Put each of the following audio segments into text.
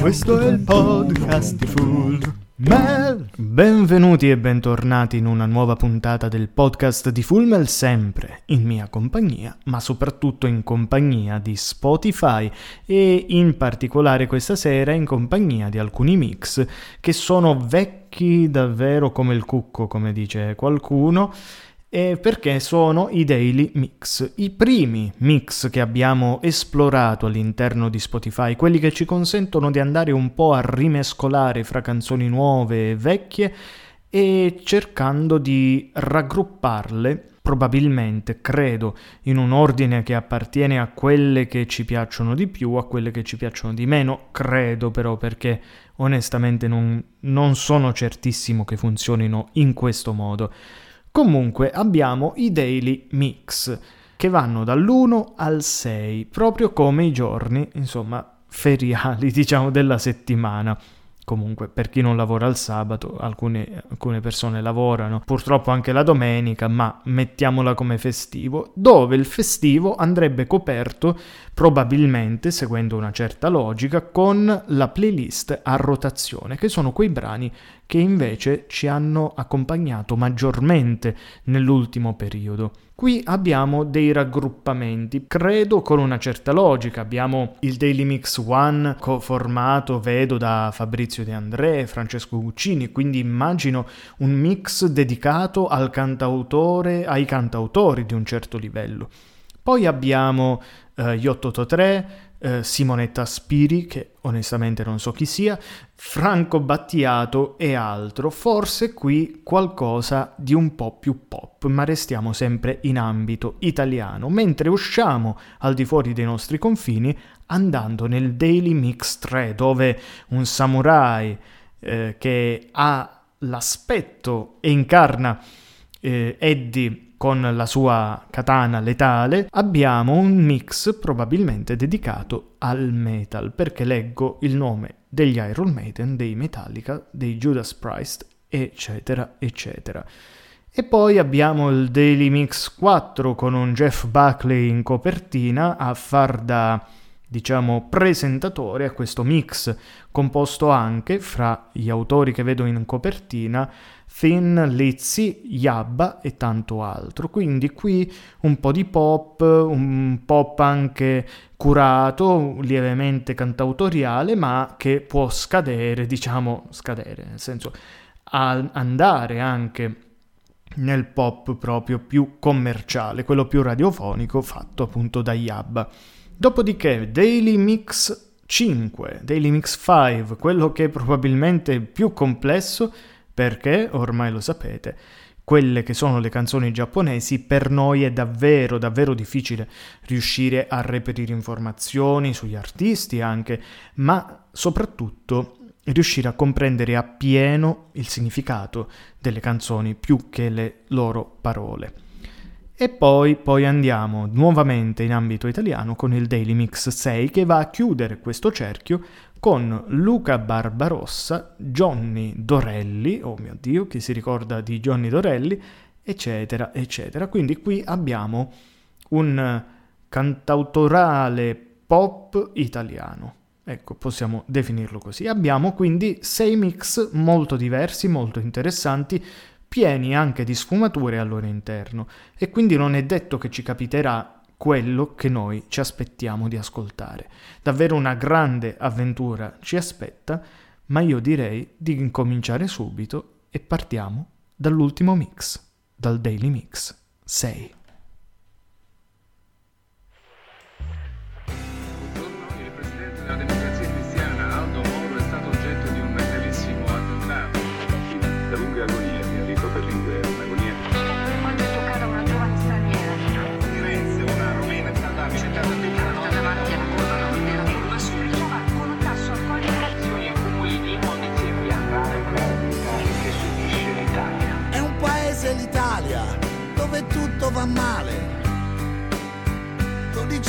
Questo è il podcast di Full Mel. Benvenuti e bentornati in una nuova puntata del podcast di Full Mel, sempre in mia compagnia, ma soprattutto in compagnia di Spotify e in particolare questa sera in compagnia di alcuni mix che sono vecchi davvero come il cucco, come dice qualcuno eh, perché sono i daily mix, i primi mix che abbiamo esplorato all'interno di Spotify, quelli che ci consentono di andare un po' a rimescolare fra canzoni nuove e vecchie e cercando di raggrupparle probabilmente, credo, in un ordine che appartiene a quelle che ci piacciono di più, a quelle che ci piacciono di meno, credo però perché onestamente non, non sono certissimo che funzionino in questo modo. Comunque abbiamo i daily mix che vanno dall'1 al 6, proprio come i giorni, insomma, feriali, diciamo, della settimana. Comunque, per chi non lavora il sabato, alcune, alcune, persone lavorano, purtroppo anche la domenica, ma mettiamola come festivo, dove il festivo andrebbe coperto probabilmente, seguendo una certa logica, con la playlist a rotazione, che sono quei brani che invece ci hanno accompagnato maggiormente nell'ultimo periodo. Qui abbiamo dei raggruppamenti, credo con una certa logica. Abbiamo il Daily Mix One formato, vedo, da Fabrizio De André Francesco Guccini, quindi immagino un mix dedicato al cantautore, ai cantautori di un certo livello. Poi abbiamo eh, gli 883, eh, Simonetta Spiri, che onestamente non so chi sia, Franco Battiato e altro. Forse qui qualcosa di un po' più pop, ma restiamo sempre in ambito italiano, mentre usciamo al di fuori dei nostri confini andando nel Daily Mix 3, dove un samurai eh, che ha l'aspetto e incarna eh, Eddie con la sua katana letale, abbiamo un mix probabilmente dedicato al metal, perché leggo il nome degli Iron Maiden, dei Metallica, dei Judas Priest, eccetera, eccetera. E poi abbiamo il Daily Mix 4 con un Jeff Buckley in copertina a far da diciamo presentatore a questo mix composto anche fra gli autori che vedo in copertina Thin, Lizzy, Yabba e tanto altro. Quindi qui un po' di pop, un pop anche curato, lievemente cantautoriale, ma che può scadere, diciamo, scadere, nel senso andare anche nel pop proprio più commerciale, quello più radiofonico fatto appunto da Yabba. Dopodiché Daily Mix 5, Daily Mix 5, quello che è probabilmente più complesso perché, ormai lo sapete, quelle che sono le canzoni giapponesi, per noi è davvero, davvero difficile riuscire a reperire informazioni sugli artisti anche, ma soprattutto riuscire a comprendere appieno il significato delle canzoni più che le loro parole. E poi, poi andiamo nuovamente in ambito italiano con il Daily Mix 6 che va a chiudere questo cerchio con Luca Barbarossa, Johnny Dorelli, oh mio Dio, chi si ricorda di Johnny Dorelli, eccetera, eccetera. Quindi qui abbiamo un cantautorale pop italiano. Ecco, possiamo definirlo così. Abbiamo quindi sei mix molto diversi, molto interessanti, pieni anche di sfumature al loro interno e quindi non è detto che ci capiterà quello che noi ci aspettiamo di ascoltare. Davvero una grande avventura ci aspetta, ma io direi di incominciare subito e partiamo dall'ultimo mix, dal Daily Mix 6.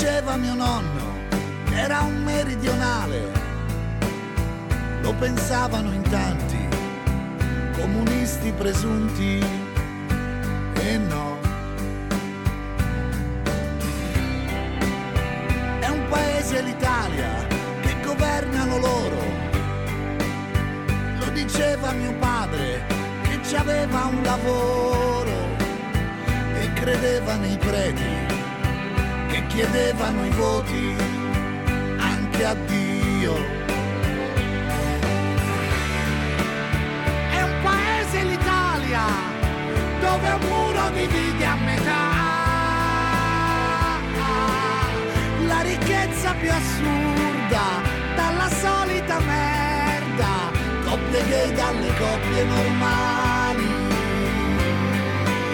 Diceva mio nonno, era un meridionale. Lo pensavano in tanti, comunisti presunti e no. È un paese l'Italia che governano loro diceva mio padre che ci aveva un lavoro e credeva nei preti chiedevano i voti anche a Dio. È un paese l'Italia dove un muro divide a metà. La ricchezza più assurda dalla solita merda, coppie gay dalle coppie normali.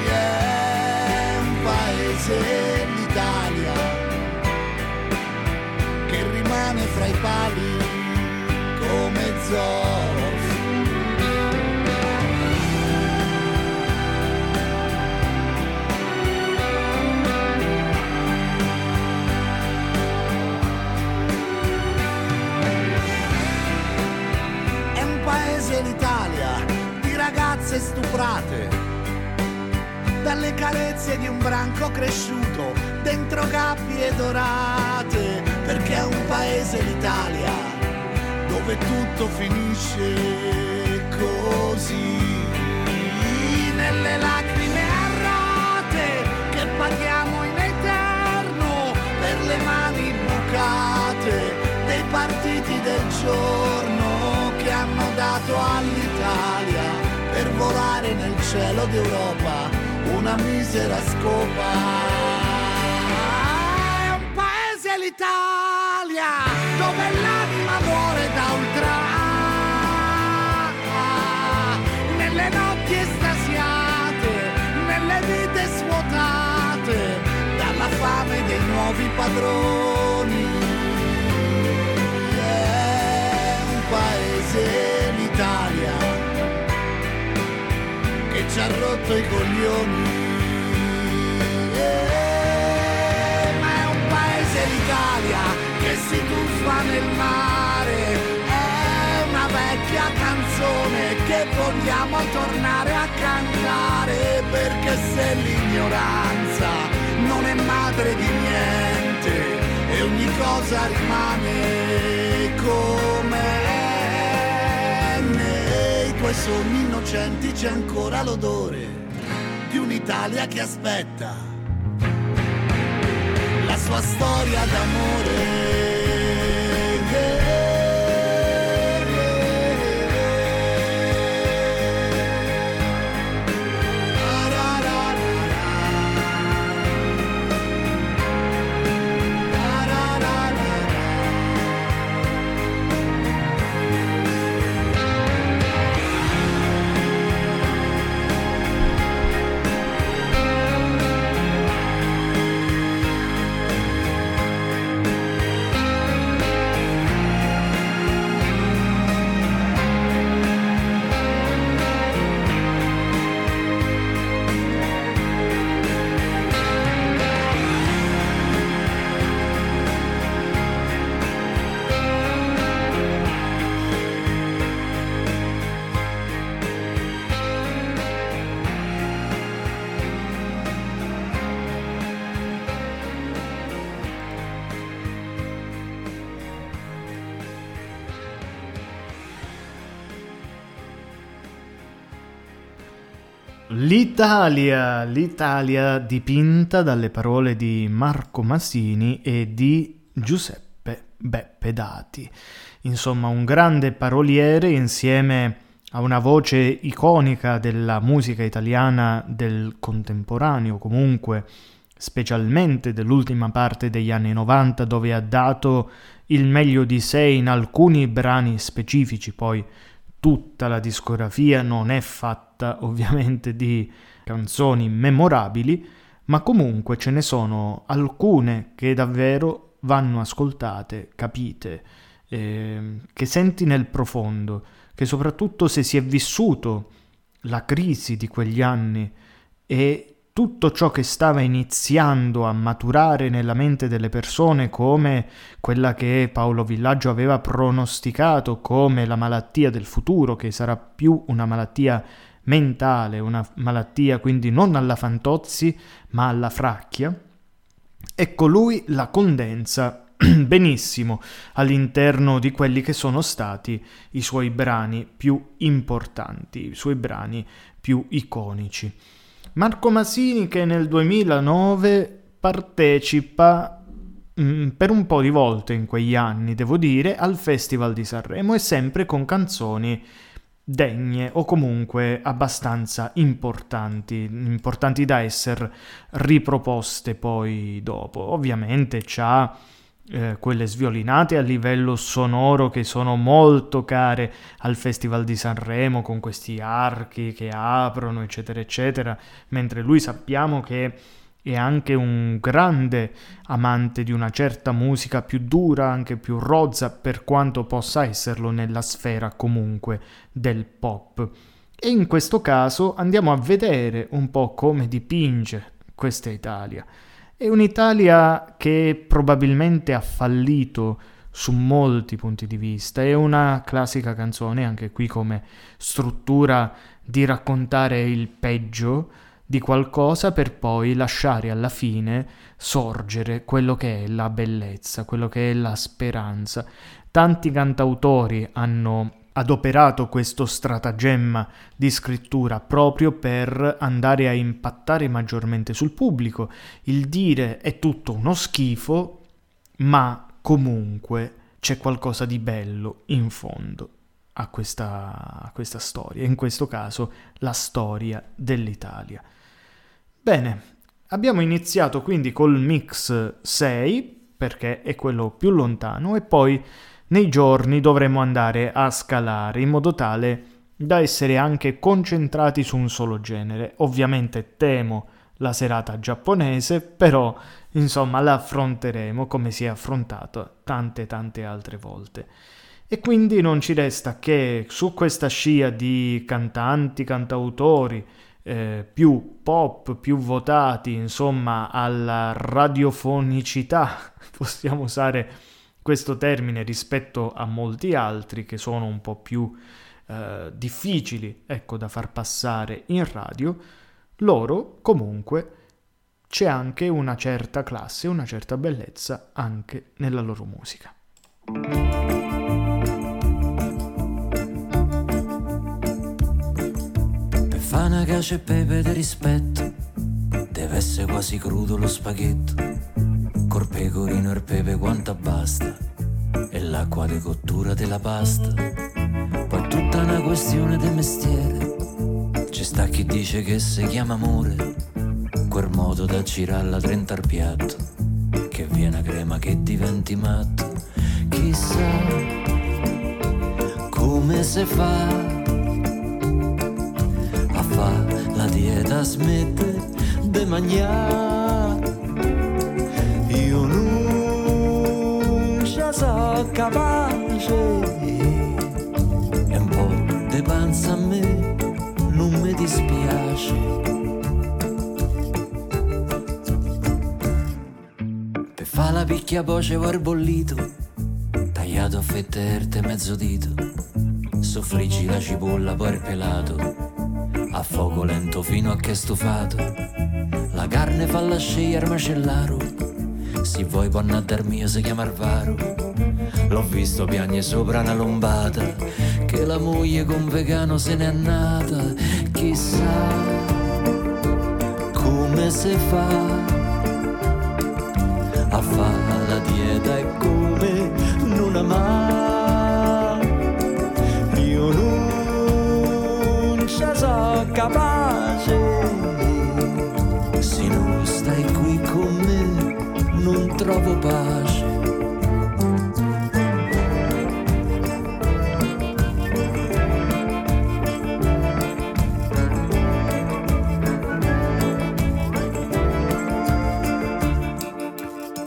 È un paese l'Italia che rimane fra i pali come paese l'Italia di ragazze stuprate dalle carezze di un branco cresciuto dentro gabbie dorate perché è un paese l'Italia dove tutto finisce così nelle lacrime a rate che paghiamo in eterno per le mani bucate dei partiti del giorno che hanno dato all'Italia per volare nel cielo d'Europa una misera scopa. L'Italia dove l'anima muore da ultra. Nelle notti estasiate, nelle vite svuotate dalla fame dei nuovi padroni. È un paese l'Italia che ci ha rotto i coglioni. l'Italia che si tuffa nel mare. È una vecchia canzone che vogliamo tornare a cantare perché se l'ignoranza non è madre di niente e ogni cosa rimane come è nei tuoi sogni innocenti c'è ancora l'odore di un'Italia che aspetta la sua storia d'amore. L'Italia, l'Italia dipinta dalle parole di Marco Masini e di Giuseppe Beppe Dati. Insomma, un grande paroliere insieme a una voce iconica della musica italiana del contemporaneo, comunque specialmente dell'ultima parte degli anni 90 dove ha dato il meglio di sé in alcuni brani specifici, poi tutta la discografia non è fatta ovviamente di canzoni memorabili, ma comunque ce ne sono alcune che davvero vanno ascoltate, capite, eh, che senti nel profondo, che soprattutto se si è vissuto la crisi di quegli anni e tutto ciò che stava iniziando a maturare nella mente delle persone come quella che Paolo Villaggio aveva pronosticato come la malattia del futuro, che sarà più una malattia mentale, una malattia quindi non alla Fantozzi ma alla Fracchia, ecco lui la condensa benissimo all'interno di quelli che sono stati i suoi brani più importanti, i suoi brani più iconici. Marco Masini che nel 2009 partecipa mm, per un po' di volte in quegli anni, devo dire, al Festival di Sanremo e sempre con canzoni degne o comunque abbastanza importanti, importanti da essere riproposte poi dopo. Ovviamente c'ha eh, quelle sviolinate a livello sonoro che sono molto care al Festival di Sanremo con questi archi che aprono eccetera eccetera, mentre lui sappiamo che è anche un grande amante di una certa musica più dura, anche più rozza, per quanto possa esserlo nella sfera comunque del pop. E in questo caso andiamo a vedere un po' come dipinge questa Italia. È un'Italia che probabilmente ha fallito su molti punti di vista. È una classica canzone, anche qui come struttura di raccontare il peggio, di qualcosa per poi lasciare alla fine sorgere quello che è la bellezza, quello che è la speranza. Tanti cantautori hanno adoperato questo stratagemma di scrittura proprio per andare a impattare maggiormente sul pubblico. Il dire è tutto uno schifo, ma comunque c'è qualcosa di bello in fondo a questa, a questa storia, in questo caso la storia dell'Italia. Bene, abbiamo iniziato quindi col mix 6 perché è quello più lontano e poi nei giorni dovremo andare a scalare in modo tale da essere anche concentrati su un solo genere. Ovviamente temo la serata giapponese, però insomma la affronteremo come si è affrontato tante tante altre volte. E quindi non ci resta che su questa scia di cantanti, cantautori, eh, più pop, più votati, insomma, alla radiofonicità, possiamo usare questo termine rispetto a molti altri che sono un po' più eh, difficili, ecco, da far passare in radio, loro comunque c'è anche una certa classe, una certa bellezza anche nella loro musica. Cacio e pepe di rispetto, deve essere quasi crudo lo spaghetto. Col pecorino e il pepe quanto basta, e l'acqua di cottura della pasta. Poi tutta una questione di mestiere, ci sta chi dice che si chiama amore, quel modo da girarla 30 al piatto, che viene a crema che diventi matto. Chissà come si fa la dieta smette de mangiare io non ci sono capace e un po' di panza a me non mi dispiace per fa la picchia voce bollito. Tagliato a fette erte mezzo dito. Soffriggi la cipolla poi pelato a fuoco lento fino a che stufato. La carne fa la scia al macellaro, se vuoi può andare mio si chiama Arvaro. L'ho visto piagne sopra una lombata, che la moglie con vegano se n'è annata. Chissà come si fa a fare la dieta e come capace. Se non stai qui con me, non trovo pace.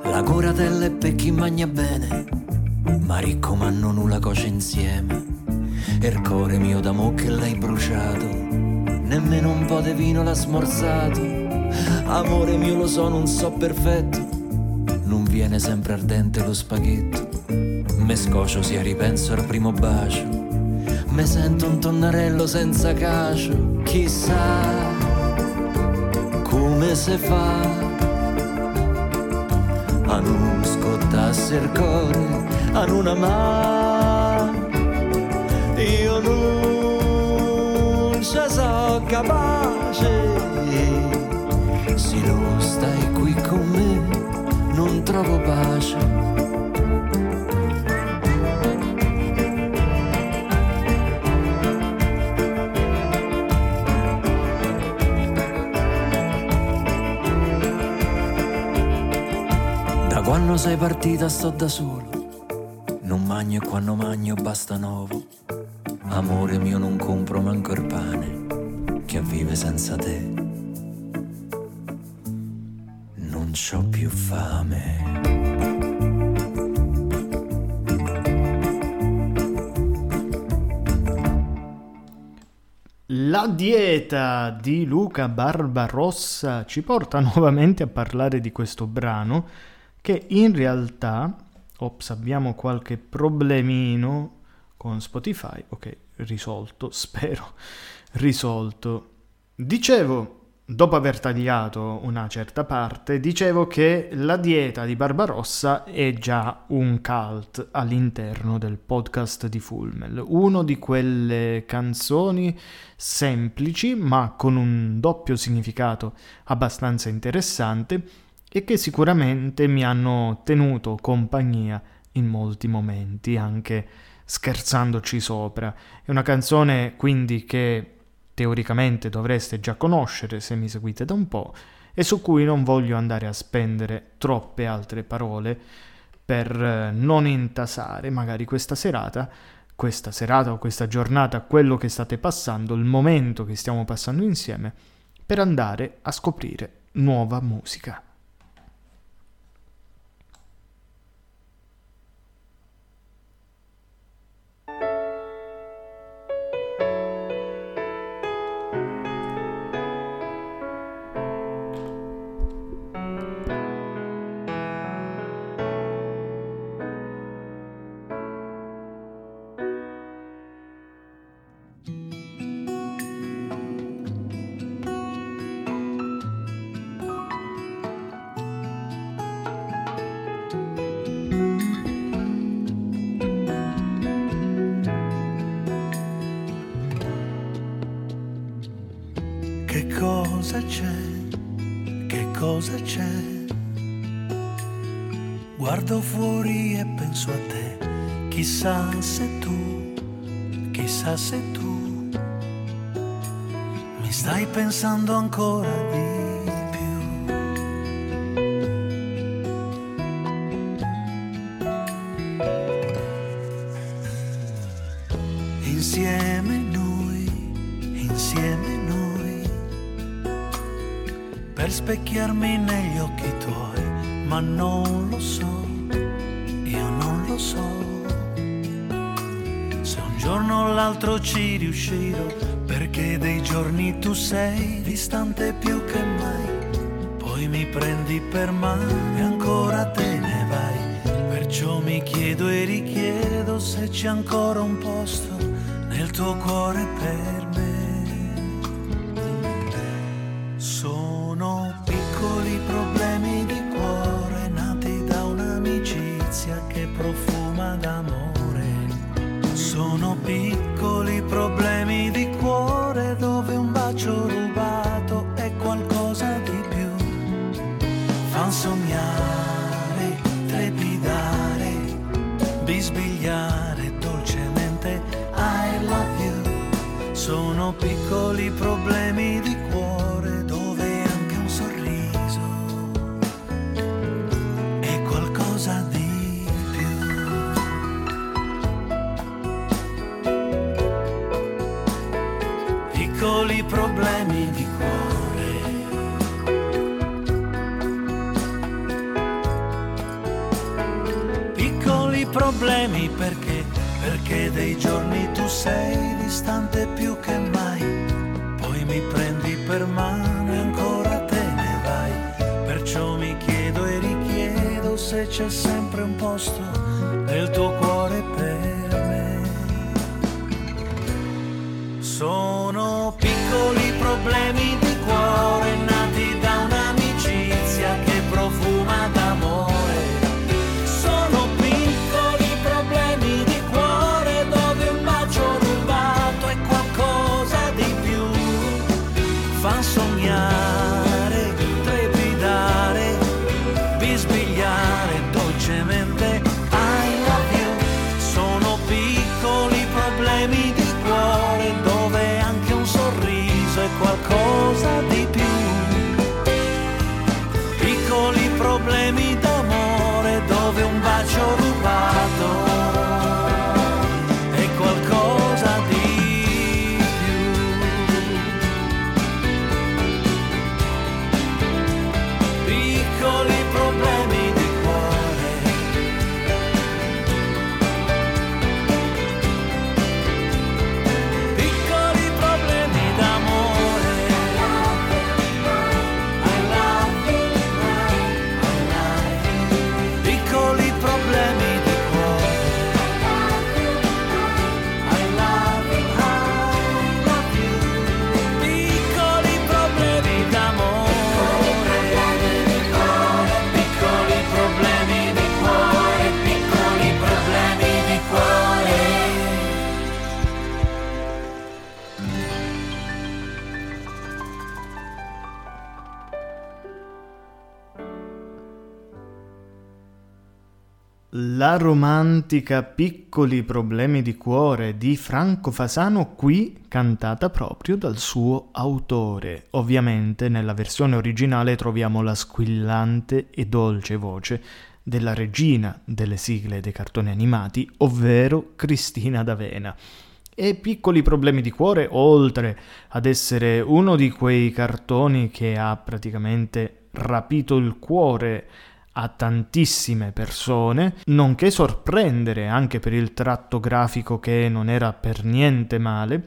La coratella è per chi mangia bene, ma ricco ma non nulla cosa insieme. E il cuore mio d'amore che l'hai bruciato nemmeno un po' di vino l'ha smorzato. Amore mio lo so, non so perfetto, non viene sempre ardente lo spaghetto. Me scocio sia ripenso al primo bacio, me sento un tonnarello senza cacio, chissà come se fa a non scottasse il cuore, a non amare. Capace, se non stai qui con me, non trovo pace. Quando sei partita sto da solo, non magno e quando magno basta nuovo. Amore mio non compro manco il pane, che vive senza te. Non c'ho più fame. La dieta di Luca Barbarossa ci porta nuovamente a parlare di questo brano che in realtà, ops, abbiamo qualche problemino con Spotify, ok, risolto, spero, risolto. Dicevo, dopo aver tagliato una certa parte, dicevo che la dieta di Barbarossa è già un cult all'interno del podcast di Fulmel, uno di quelle canzoni semplici ma con un doppio significato abbastanza interessante e che sicuramente mi hanno tenuto compagnia in molti momenti, anche scherzandoci sopra. È una canzone quindi che teoricamente dovreste già conoscere se mi seguite da un po' e su cui non voglio andare a spendere troppe altre parole per eh, non intasare magari questa serata, questa serata o questa giornata, quello che state passando, il momento che stiamo passando insieme, per andare a scoprire nuova musica. Guardo fuori e penso a te, chissà se tu, chissà se tu mi stai pensando ancora di riuscirò, perché dei giorni tu sei distante più che mai. Poi mi prendi per mano e ancora te ne vai. Perciò mi chiedo e richiedo se c'è ancora bisbigliare dolcemente I love you. Sono piccoli problemi di problemi perché, perché dei giorni tu sei distante più che mai, poi mi prendi per mano e ancora te ne vai, perciò mi chiedo e richiedo se c'è sempre un posto nel tuo cuore per me. Sono piccoli problemi La romantica Piccoli problemi di cuore di Franco Fasano qui cantata proprio dal suo autore. Ovviamente nella versione originale troviamo la squillante e dolce voce della regina delle sigle dei cartoni animati, ovvero Cristina D'Avena. E Piccoli problemi di cuore, oltre ad essere uno di quei cartoni che ha praticamente rapito il cuore a tantissime persone, nonché sorprendere anche per il tratto grafico che non era per niente male,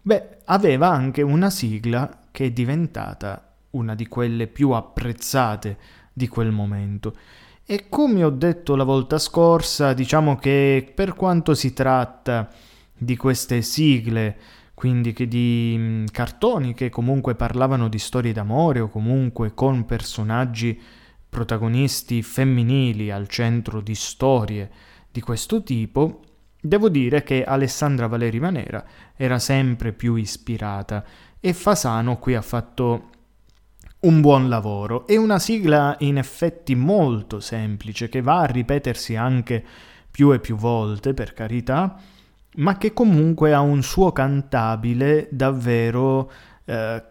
beh, aveva anche una sigla che è diventata una di quelle più apprezzate di quel momento. E come ho detto la volta scorsa, diciamo che per quanto si tratta di queste sigle, quindi di mh, cartoni che comunque parlavano di storie d'amore o comunque con personaggi protagonisti femminili al centro di storie di questo tipo, devo dire che Alessandra Valeri Manera era sempre più ispirata e Fasano qui ha fatto un buon lavoro e una sigla in effetti molto semplice che va a ripetersi anche più e più volte, per carità, ma che comunque ha un suo cantabile davvero eh,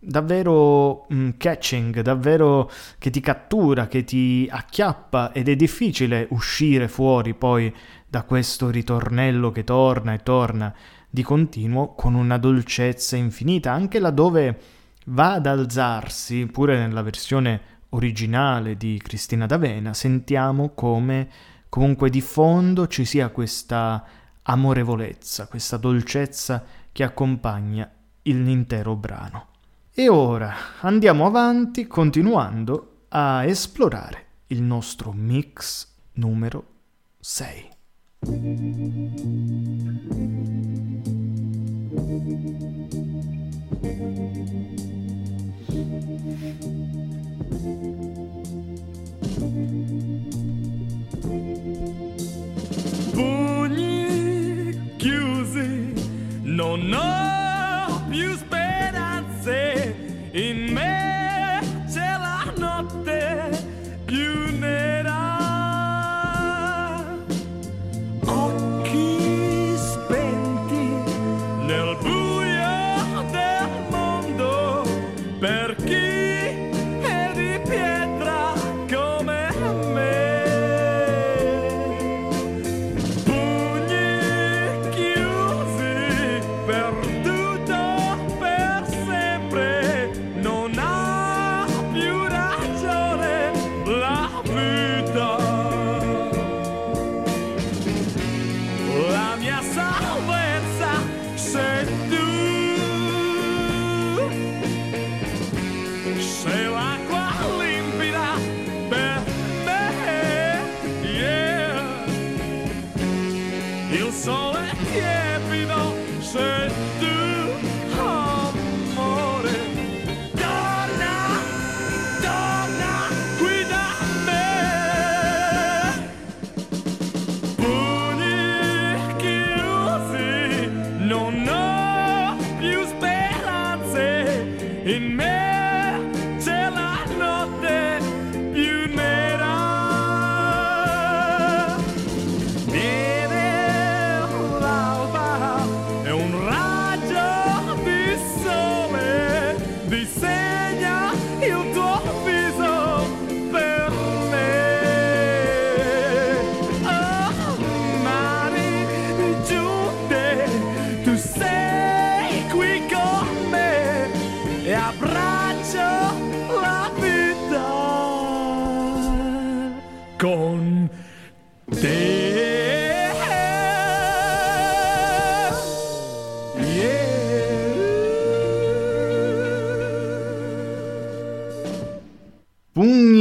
davvero mm, catching, davvero che ti cattura, che ti acchiappa ed è difficile uscire fuori poi da questo ritornello che torna e torna di continuo con una dolcezza infinita, anche laddove va ad alzarsi, pure nella versione originale di Cristina D'Avena, sentiamo come comunque di fondo ci sia questa amorevolezza, questa dolcezza che accompagna l'intero brano. E ora andiamo avanti continuando a esplorare il nostro mix numero 6. pugni chiusi, non ho più speranze, in me c'è la notte più nera. Occhi spenti nel buio del mondo, per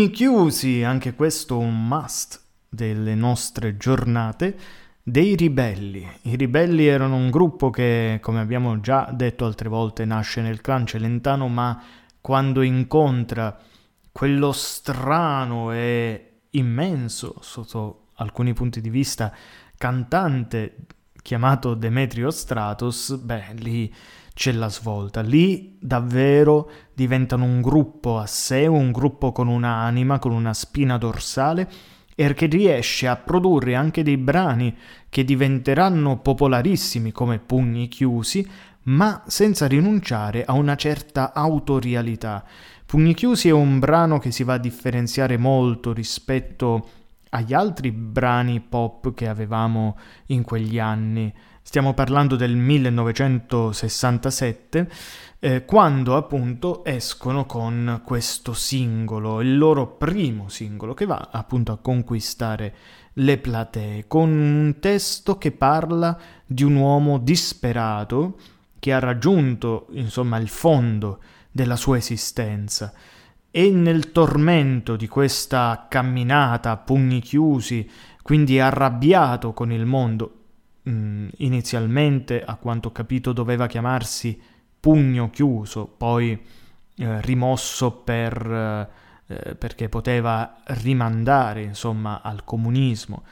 chiusi, anche questo un must delle nostre giornate, dei ribelli. I ribelli erano un gruppo che, come abbiamo già detto altre volte, nasce nel clan celentano, ma quando incontra quello strano e immenso, sotto alcuni punti di vista, cantante chiamato Demetrio Stratos, beh, lì c'è la svolta. Lì davvero diventano un gruppo a sé, un gruppo con un'anima, con una spina dorsale e che riesce a produrre anche dei brani che diventeranno popolarissimi come Pugni Chiusi, ma senza rinunciare a una certa autorialità. Pugni Chiusi è un brano che si va a differenziare molto rispetto agli altri brani pop che avevamo in quegli anni. Stiamo parlando del 1967, eh, quando appunto escono con questo singolo, il loro primo singolo, che va appunto a conquistare le platee, con un testo che parla di un uomo disperato che ha raggiunto, insomma, il fondo della sua esistenza. E nel tormento di questa camminata a pugni chiusi, quindi arrabbiato con il mondo, Mm, inizialmente, a quanto ho capito, doveva chiamarsi Pugno Chiuso, poi eh, rimosso per, eh, perché poteva rimandare, insomma, al comunismo.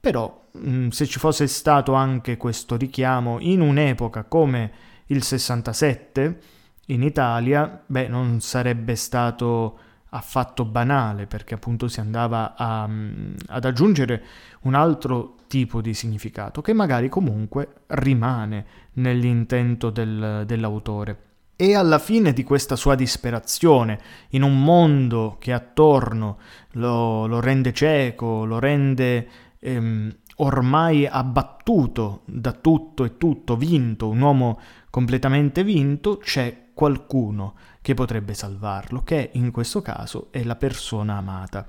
Però, mh, mm, se ci fosse stato anche questo richiamo in un'epoca come il 67 in Italia, beh, non sarebbe stato affatto banale perché appunto si andava a, mm, ad aggiungere un altro tipo di significato che magari comunque rimane nell'intento del, dell'autore. E alla fine di questa sua disperazione, in un mondo che attorno lo, lo rende cieco, lo rende ehm, ormai abbattuto da tutto e tutto, vinto, un uomo completamente vinto, c'è qualcuno che potrebbe salvarlo, che in questo caso è la persona amata.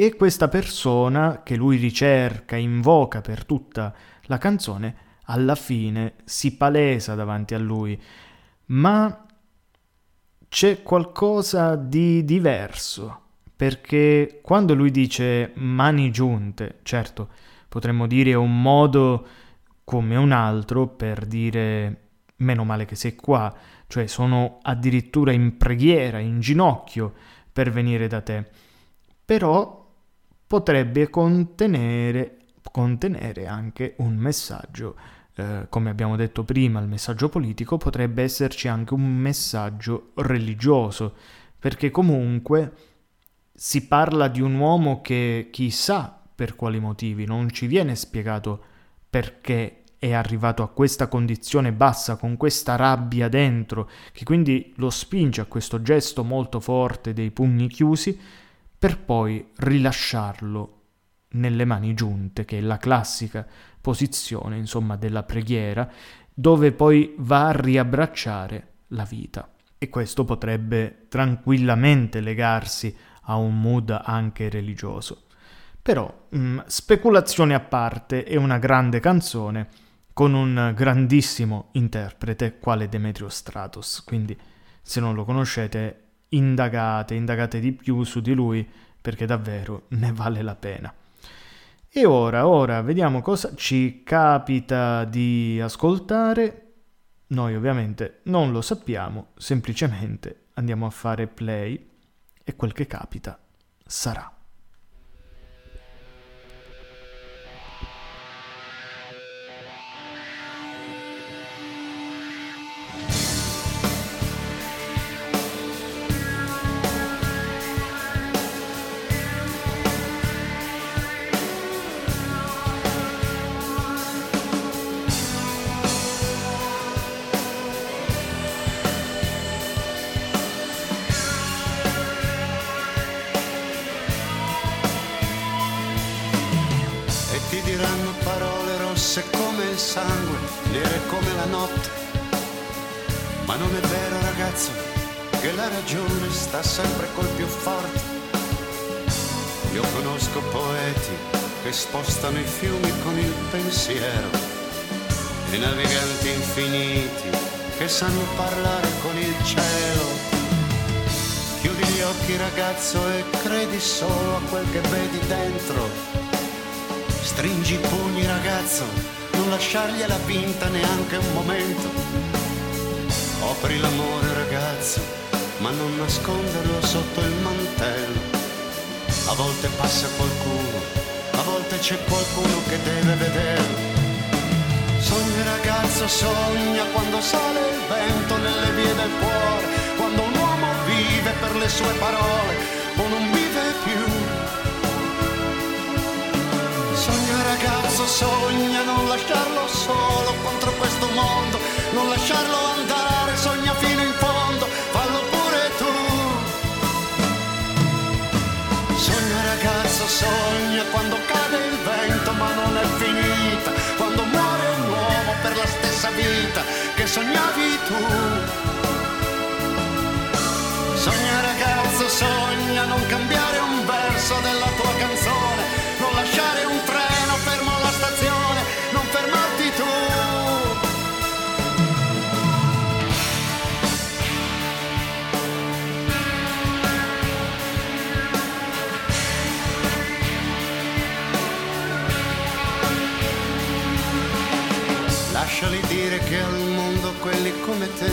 E questa persona che lui ricerca, invoca per tutta la canzone, alla fine si palesa davanti a lui, ma c'è qualcosa di diverso, perché quando lui dice mani giunte, certo, potremmo dire un modo come un altro per dire meno male che sei qua, cioè sono addirittura in preghiera, in ginocchio per venire da te. Però potrebbe contenere, contenere anche un messaggio, eh, come abbiamo detto prima, il messaggio politico, potrebbe esserci anche un messaggio religioso, perché comunque si parla di un uomo che chissà per quali motivi, non ci viene spiegato perché è arrivato a questa condizione bassa, con questa rabbia dentro, che quindi lo spinge a questo gesto molto forte dei pugni chiusi, per poi rilasciarlo nelle mani giunte, che è la classica posizione, insomma, della preghiera, dove poi va a riabbracciare la vita. E questo potrebbe tranquillamente legarsi a un mood anche religioso. Però, mh, mm, speculazione a parte, è una grande canzone con un grandissimo interprete quale Demetrio Stratos, quindi se non lo conoscete indagate, indagate di più su di lui perché davvero ne vale la pena. E ora, ora, vediamo cosa ci capita di ascoltare. Noi ovviamente non lo sappiamo, semplicemente andiamo a fare play e quel che capita sarà. Che spostano i fiumi con il pensiero e naviganti infiniti che sanno parlare con il cielo. Chiudi gli occhi ragazzo e credi solo a quel che vedi dentro. Stringi i pugni ragazzo, non lasciargliela vinta neanche un momento. Offri l'amore ragazzo, ma non nasconderlo sotto il mantello. A volte passa qualcuno, volte c'è qualcuno che deve vederlo. Sogna ragazzo, sogna quando sale il vento nelle vie del cuore, quando un uomo vive per le sue parole o non vive più. Sogna ragazzo, sogna non lasciarlo solo contro questo mondo, non lasciarlo andare, sogna fino tu. Sogna ragazzo, sogna non cambiare un verso della tua canzone, non lasciare un treno fermo alla stazione, non fermarti tu. Lasciali dire che al mondo quelli come te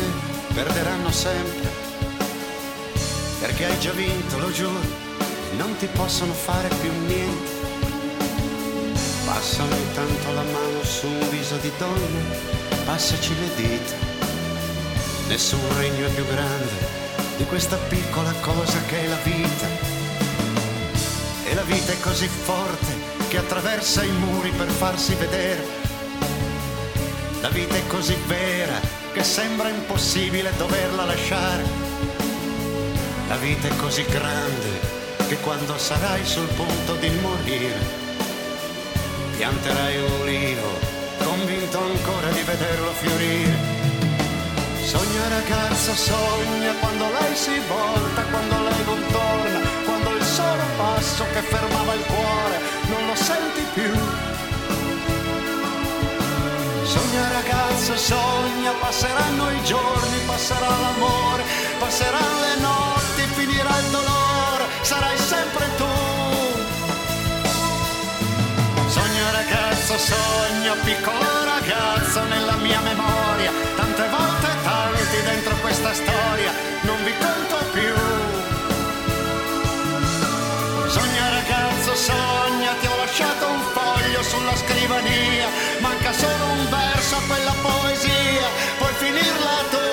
perderanno sempre. Perché hai già vinto, lo giuro, non ti possono fare più niente. Passa ogni tanto la mano su un viso di donna, passaci le dita. Nessun regno è più grande di questa piccola cosa che è la vita. E la vita è così forte che attraversa i muri per farsi vedere. La vita è così vera che sembra impossibile doverla lasciare. La vita è così grande che quando sarai sul punto di morire, pianterai un ulivo, convinto ancora di vederlo fiorire. Sogna ragazza, sogna quando lei si volta, quando lei non torna, quando il solo passo che fermava il cuore non lo senti più. Sogna ragazzo, sogna, passeranno i giorni, passerà l'amore, passeranno le notti, finirà il dolore, sarai sempre tu. Sogna ragazzo, sogna, piccolo ragazzo nella mia memoria, tante volte tanti dentro questa storia, non vi conto più. Sogna ragazzo, sogna, ti ho lasciato un foglio sulla scrivania, manca solo un verso a quella poesia, puoi finirla tu.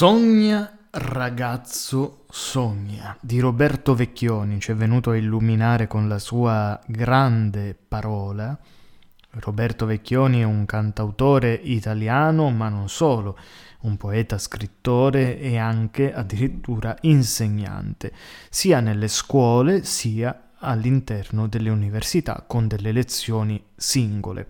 Sogna ragazzo sogna di Roberto Vecchioni ci è venuto a illuminare con la sua grande parola. Roberto Vecchioni è un cantautore italiano, ma non solo, un poeta, scrittore e anche addirittura insegnante, sia nelle scuole sia all'interno delle università con delle lezioni singole.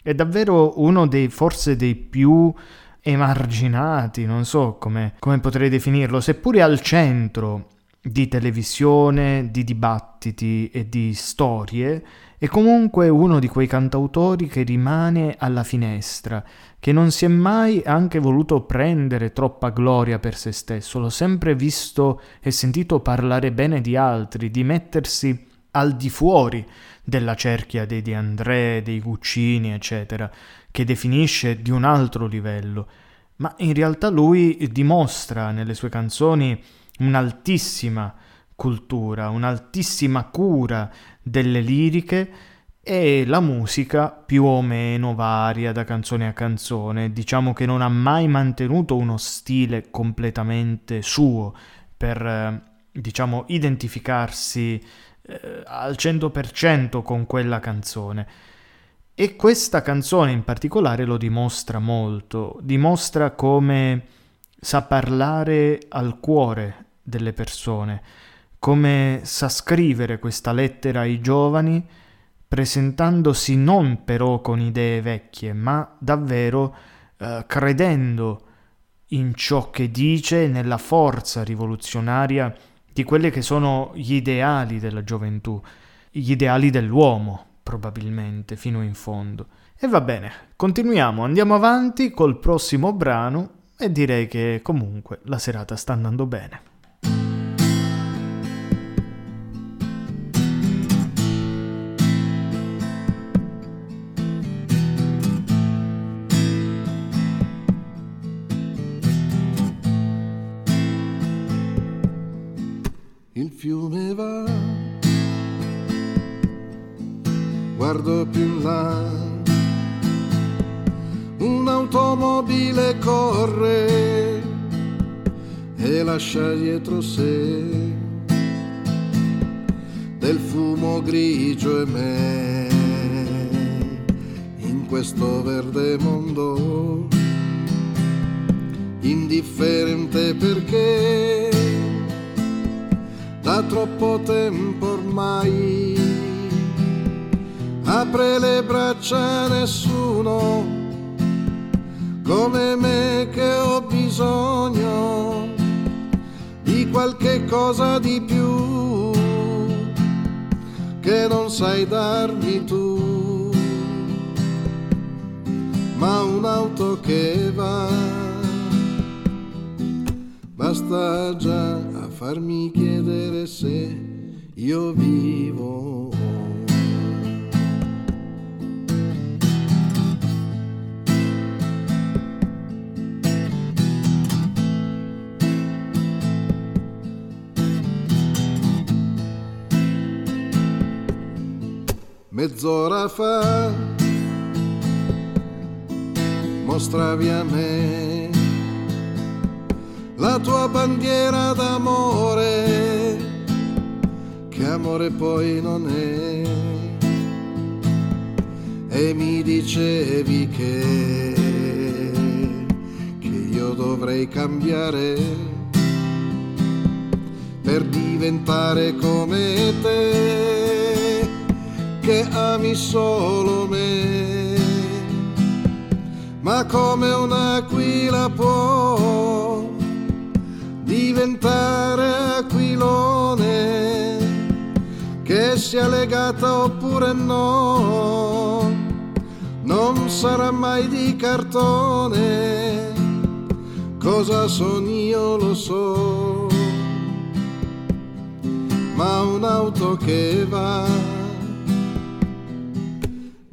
È davvero uno dei forse dei più emarginati, non so come, come potrei definirlo, seppure al centro di televisione, di dibattiti e di storie, è comunque uno di quei cantautori che rimane alla finestra, che non si è mai anche voluto prendere troppa gloria per se stesso, l'ho sempre visto e sentito parlare bene di altri, di mettersi al di fuori della cerchia dei De André, dei Guccini, eccetera, che definisce di un altro livello, ma in realtà lui dimostra nelle sue canzoni un'altissima cultura, un'altissima cura delle liriche e la musica più o meno varia da canzone a canzone, diciamo che non ha mai mantenuto uno stile completamente suo per diciamo identificarsi eh, al 100% con quella canzone. E questa canzone in particolare lo dimostra molto, dimostra come sa parlare al cuore delle persone, come sa scrivere questa lettera ai giovani, presentandosi non però con idee vecchie, ma davvero eh, credendo in ciò che dice, nella forza rivoluzionaria di quelli che sono gli ideali della gioventù, gli ideali dell'uomo, probabilmente, fino in fondo. E va bene, continuiamo, andiamo avanti col prossimo brano e direi che comunque la serata sta andando bene. Lascia dietro sé del fumo grigio e me in questo verde mondo indifferente perché da troppo tempo ormai. Apre le braccia a nessuno come me che ho bisogno qualche cosa di più che non sai darmi tu, ma un'auto che va, basta già farmi chiedere se io vivo. Mezz'ora fa mostravi a me la tua bandiera d'amore, che amore poi non è. E mi dicevi che, che io dovrei cambiare per diventare come te, che ami solo me, ma come un'aquila può diventare aquilone, che sia legata oppure no, non sarà mai di cartone, cosa son io lo so, ma un'auto che va,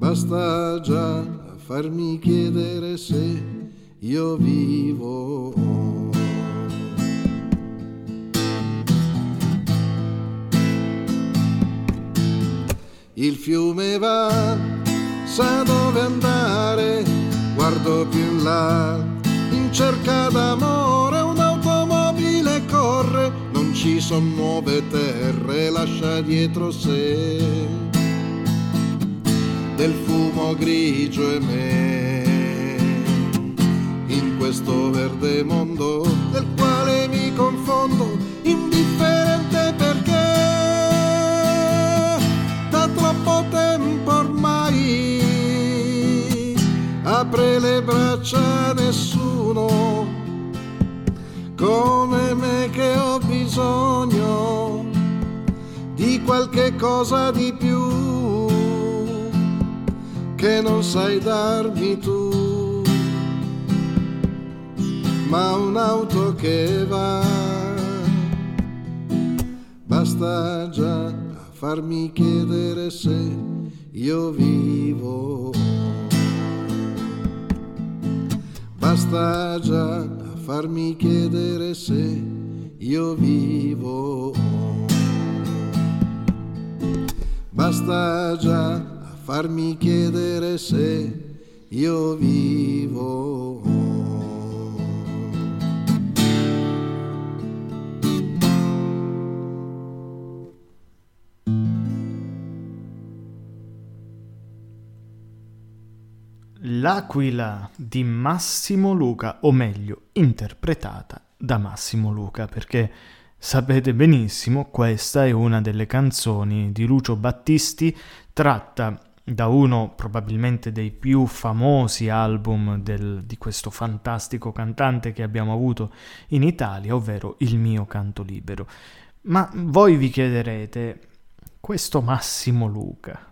basta già farmi chiedere se io vivo. il fiume va, sa dove andare, guardo più in là, in cerca d'amore un'automobile corre, non ci son nuove terre, lascia dietro sé del fumo grigio e me, in questo verde mondo del quale mi confondo, indifferente perché troppo tempo ormai apre le braccia a nessuno. Come me che ho bisogno di qualche cosa di più che non sai darmi tu ma un'auto che va basta già farmi chiedere se io vivo. Basta già a farmi chiedere se io vivo. Basta già farmi chiedere se io vivo. L'Aquila di Massimo Luca, o meglio, interpretata da Massimo Luca, perché sapete benissimo, questa è una delle canzoni di Lucio Battisti tratta da uno probabilmente dei più famosi album del, di questo fantastico cantante che abbiamo avuto in Italia, ovvero Il mio canto libero. Ma voi vi chiederete, questo Massimo Luca,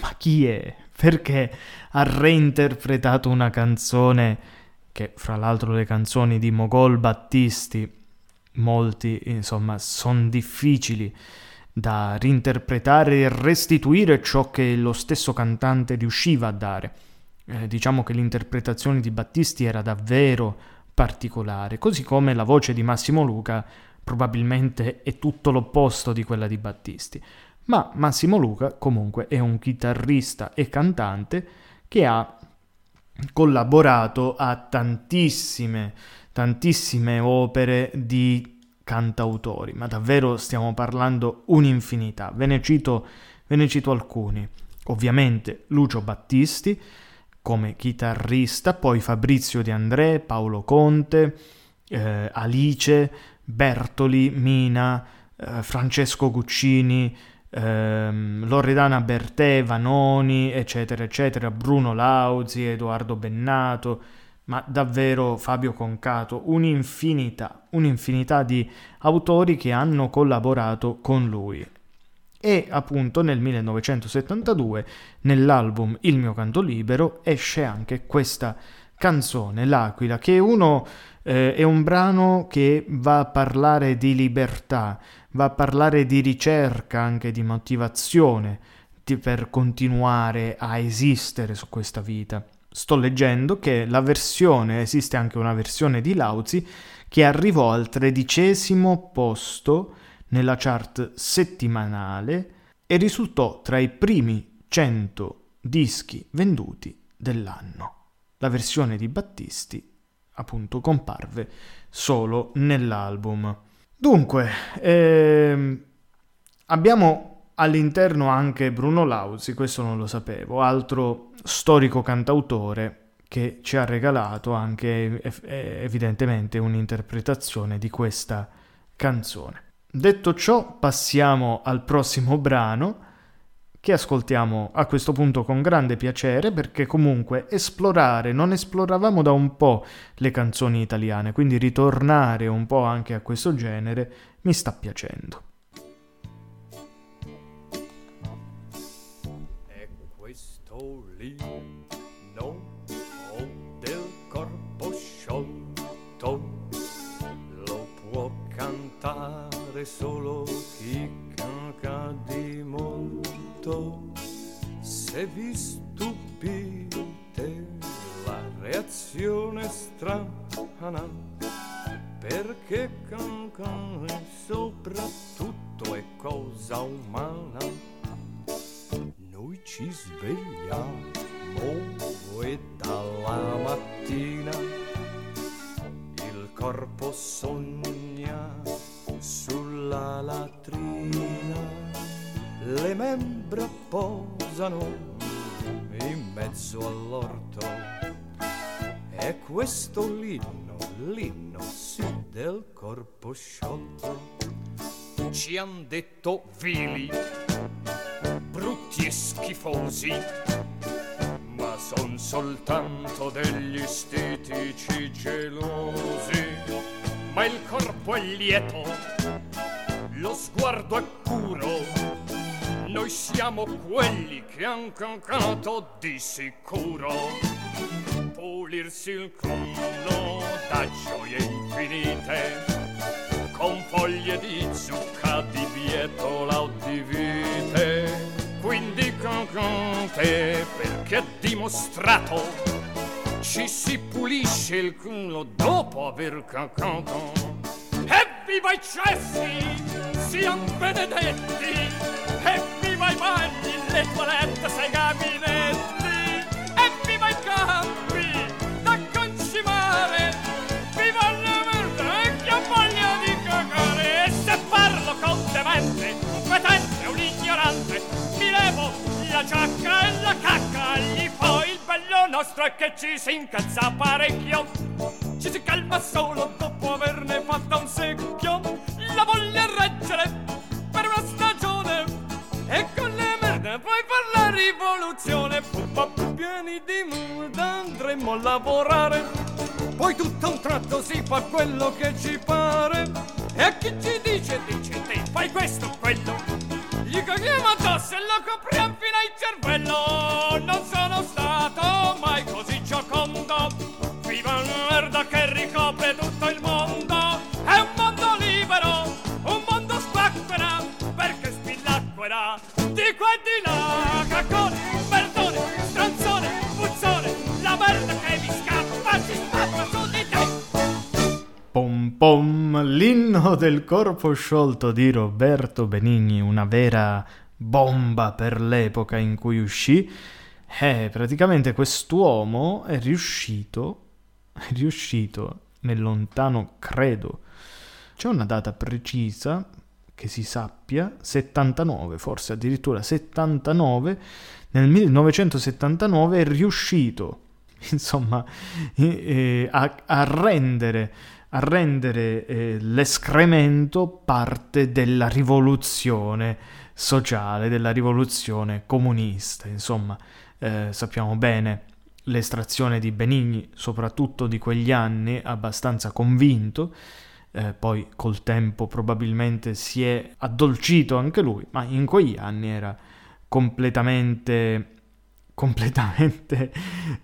ma chi è? Perché ha reinterpretato una canzone che fra l'altro le canzoni di Mogol Battisti, molti insomma, sono difficili da reinterpretare e restituire ciò che lo stesso cantante riusciva a dare. Eh, diciamo che l'interpretazione di Battisti era davvero particolare, così come la voce di Massimo Luca probabilmente è tutto l'opposto di quella di Battisti. Ma Massimo Luca comunque è un chitarrista e cantante che ha collaborato a tantissime, tantissime opere di cantautori, ma davvero stiamo parlando un'infinità. Ve ne cito, ve ne cito alcuni. Ovviamente Lucio Battisti come chitarrista, poi Fabrizio De André, Paolo Conte, eh, Alice, Bertoli, Mina, eh, Francesco Guccini, ehm, Loredana Bertè, Vanoni, eccetera, eccetera, Bruno Lauzi, Edoardo Bennato, ma davvero Fabio Concato, un'infinità, un'infinità di autori che hanno collaborato con lui. E appunto nel 1972, nell'album Il mio canto libero, esce anche questa canzone, L'Aquila, che è, uno, eh, è un brano che va a parlare di libertà, va a parlare di ricerca, anche di motivazione di, per continuare a esistere su questa vita sto leggendo che la versione, esiste anche una versione di Lauzi che arrivò al tredicesimo posto nella chart settimanale e risultò tra i primi 100 dischi venduti dell'anno. La versione di Battisti appunto comparve solo nell'album. Dunque, ehm, abbiamo all'interno anche Bruno Lauzi, questo non lo sapevo, altro storico cantautore che ci ha regalato anche evidentemente un'interpretazione di questa canzone. Detto ciò, passiamo al prossimo brano che ascoltiamo a questo punto con grande piacere perché comunque esplorare, non esploravamo da un po' le canzoni italiane, quindi ritornare un po' anche a questo genere mi sta piacendo. Solo chi canca di molto. Se vi stupite la reazione strana, perché cancare soprattutto è cosa umana. Noi ci svegliamo e dalla mattina il corpo sogna sulla latrina, le membra posano in mezzo all'orto. E questo l'inno, l'inno sì del corpo sciolto. Ci han detto vili, brutti e schifosi, son soltanto degli stitici gelosi ma il corpo è lieto, lo sguardo è puro. Noi siamo quelli che han cancato di sicuro. Pulirsi il collo da gioie infinite, con foglie di zucca, di bietola o di vite. Quindi cancante perché è dimostrato ci si pulisce il culo dopo aver cacato. Evviva i cessi, sian benedetti, evviva i bagni, le toilette, sei gabinetti, la giacca e la cacca, gli fo il bello nostro che ci si incazza parecchio. Ci si calma solo dopo averne fatta un secchio. La voglia reggere per una stagione. E con le merde puoi far la rivoluzione. Puppa pieni di mood andremo a lavorare. Poi tutto un tratto si fa quello che ci pare. E a chi ci dice, dice te, fai questo, quello gli caghiamo addosso e lo copriamo fino al cervello. Non sono stato mai così giocondo. Viva merda che ricopre tutto il mondo. È un mondo libero, un mondo spacquera Perché spillacquera di qua e di là merdone, del corpo sciolto di Roberto Benigni, una vera bomba per l'epoca in cui uscì. Eh, praticamente quest'uomo è riuscito, è riuscito nel lontano, credo, c'è una data precisa che si sappia, 79, forse addirittura 79, nel 1979 è riuscito, insomma, eh, a, a rendere a rendere eh, l'escremento parte della rivoluzione sociale, della rivoluzione comunista. Insomma, eh, sappiamo bene l'estrazione di Benigni, soprattutto di quegli anni, abbastanza convinto. Eh, poi col tempo probabilmente si è addolcito anche lui, ma in quegli anni era completamente completamente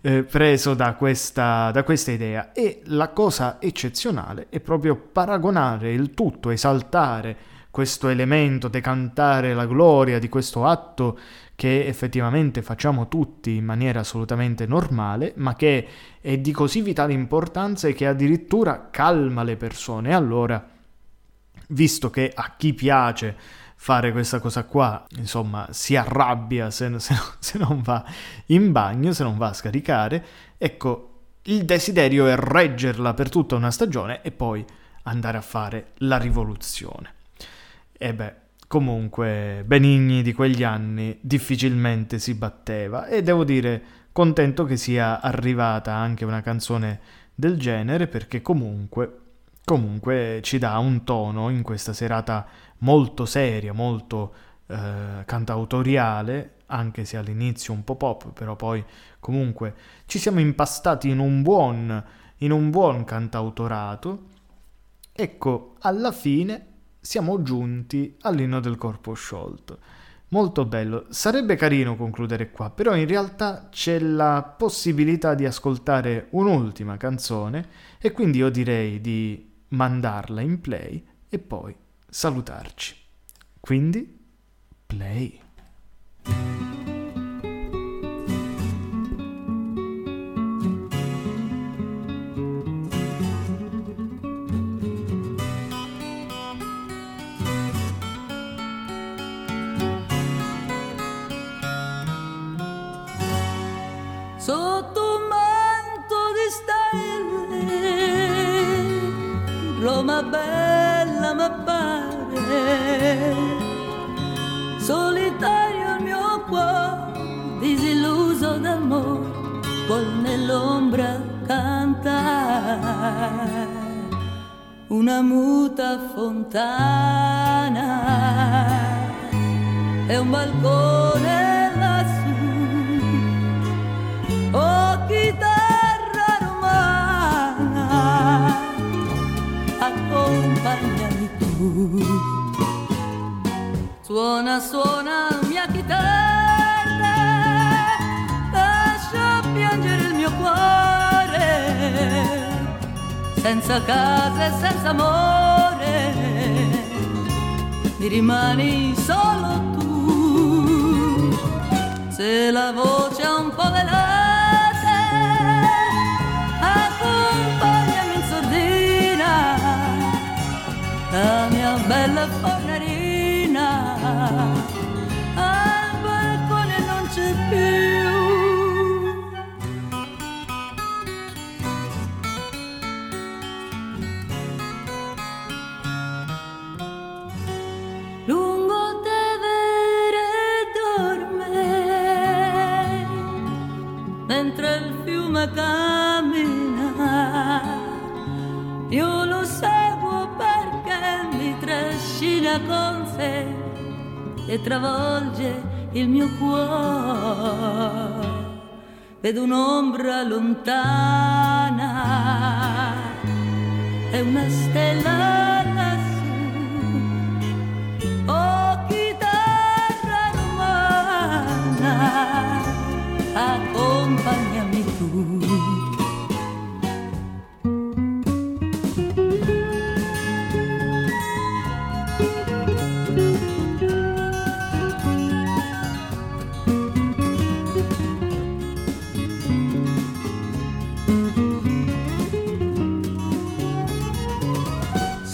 eh, preso da questa, da questa idea e la cosa eccezionale è proprio paragonare il tutto, esaltare questo elemento, decantare la gloria di questo atto che effettivamente facciamo tutti in maniera assolutamente normale, ma che è di così vitale importanza e che addirittura calma le persone. Allora, visto che a chi piace fare questa cosa qua, insomma, si arrabbia se, se, se, non va in bagno, se non va a scaricare, ecco, il desiderio è reggerla per tutta una stagione e poi andare a fare la rivoluzione. E beh, comunque, Benigni di quegli anni difficilmente si batteva e devo dire contento che sia arrivata anche una canzone del genere perché comunque comunque ci dà un tono in questa serata molto seria, molto eh, cantautoriale, anche se all'inizio un po' pop, però poi comunque ci siamo impastati in un buon, in un buon cantautorato. Ecco, alla fine siamo giunti all'inno del corpo sciolto. Molto bello, sarebbe carino concludere qua, però in realtà c'è la possibilità di ascoltare un'ultima canzone e quindi io direi di mandarla in play e poi salutarci. Quindi, play. Sotto un manto di stelle, Roma bella solitario il mio cuore, disilluso d'amore, vuol nell'ombra cantare una muta fontana e un balcone lassù. Oh chitarra romana, accompagnami tu. Suona, suona mia chitarra, lascia piangere il mio cuore, senza casa e senza amore, mi rimani solo tu. Se la voce ha un po' velate, accompagnami in sordina, la mia bella fornarina, ma cammina. Io lo seguo perché mi trascina con sé e travolge il mio cuore. Vedo un'ombra lontana, è una stella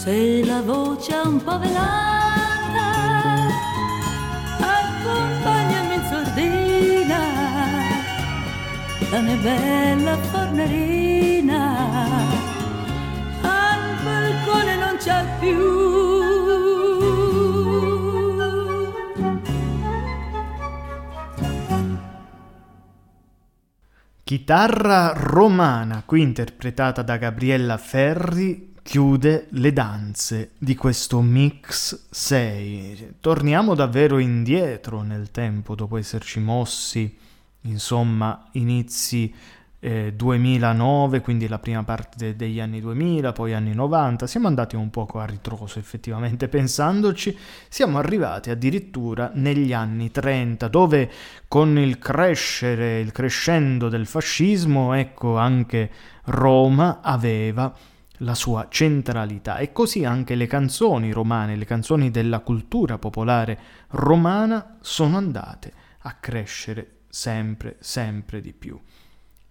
Se la voce è un po' velata, accompagnami in sordina, la mia bella fornerina, al balcone non c'è più. Chitarra romana, qui interpretata da Gabriella Ferri, chiude le danze di questo mix 6. Torniamo davvero indietro nel tempo dopo esserci mossi, insomma, inizi eh, 2009, quindi la prima parte de- degli anni 2000, poi anni 90, siamo andati un poco a ritroso effettivamente pensandoci, siamo arrivati addirittura negli anni 30, dove con il crescere, il crescendo del fascismo, ecco anche Roma aveva la sua centralità e così anche le canzoni romane, le canzoni della cultura popolare romana sono andate a crescere sempre, sempre di più.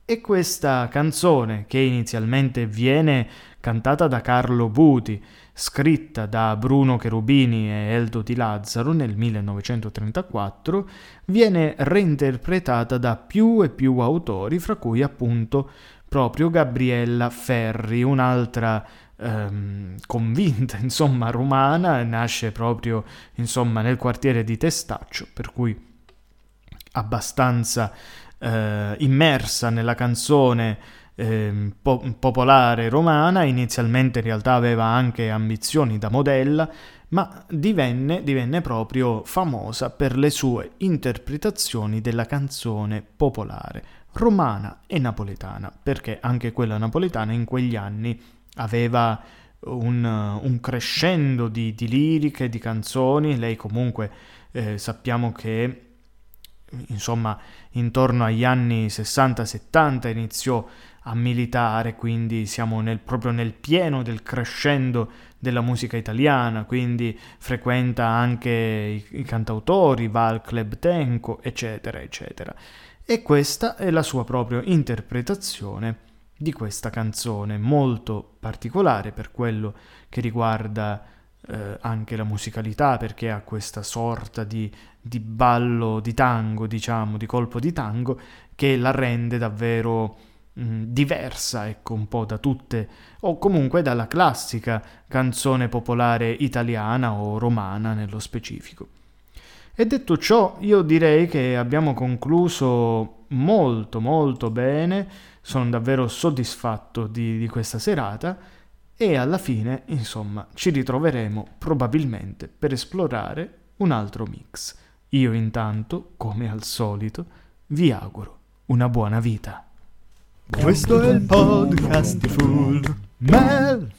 E questa canzone, che inizialmente viene cantata da Carlo Buti, scritta da Bruno Cherubini e Eldo Di Lazzaro nel 1934, viene reinterpretata da più e più autori, fra cui appunto proprio Gabriella Ferri, un'altra ehm, convinta, insomma, romana, nasce proprio, insomma, nel quartiere di Testaccio, per cui abbastanza eh, immersa nella canzone eh, po- popolare romana, inizialmente in realtà aveva anche ambizioni da modella, ma divenne, divenne proprio famosa per le sue interpretazioni della canzone popolare romana e napoletana, perché anche quella napoletana in quegli anni aveva un, un crescendo di, di, liriche, di canzoni, lei comunque eh, sappiamo che insomma intorno agli anni 60-70 iniziò a militare, quindi siamo nel, proprio nel pieno del crescendo della musica italiana, quindi frequenta anche i, i cantautori, va al club Tenco, eccetera, eccetera. E questa è la sua propria interpretazione di questa canzone, molto particolare per quello che riguarda eh, anche la musicalità, perché ha questa sorta di, di ballo di tango, diciamo, di colpo di tango, che la rende davvero mh, diversa, ecco, un po' da tutte, o comunque dalla classica canzone popolare italiana o romana nello specifico. E detto ciò, io direi che abbiamo concluso molto molto bene, sono davvero soddisfatto di, di questa serata e alla fine, insomma, ci ritroveremo probabilmente per esplorare un altro mix. Io intanto, come al solito, vi auguro una buona vita. Questo è il podcast di Full Mel.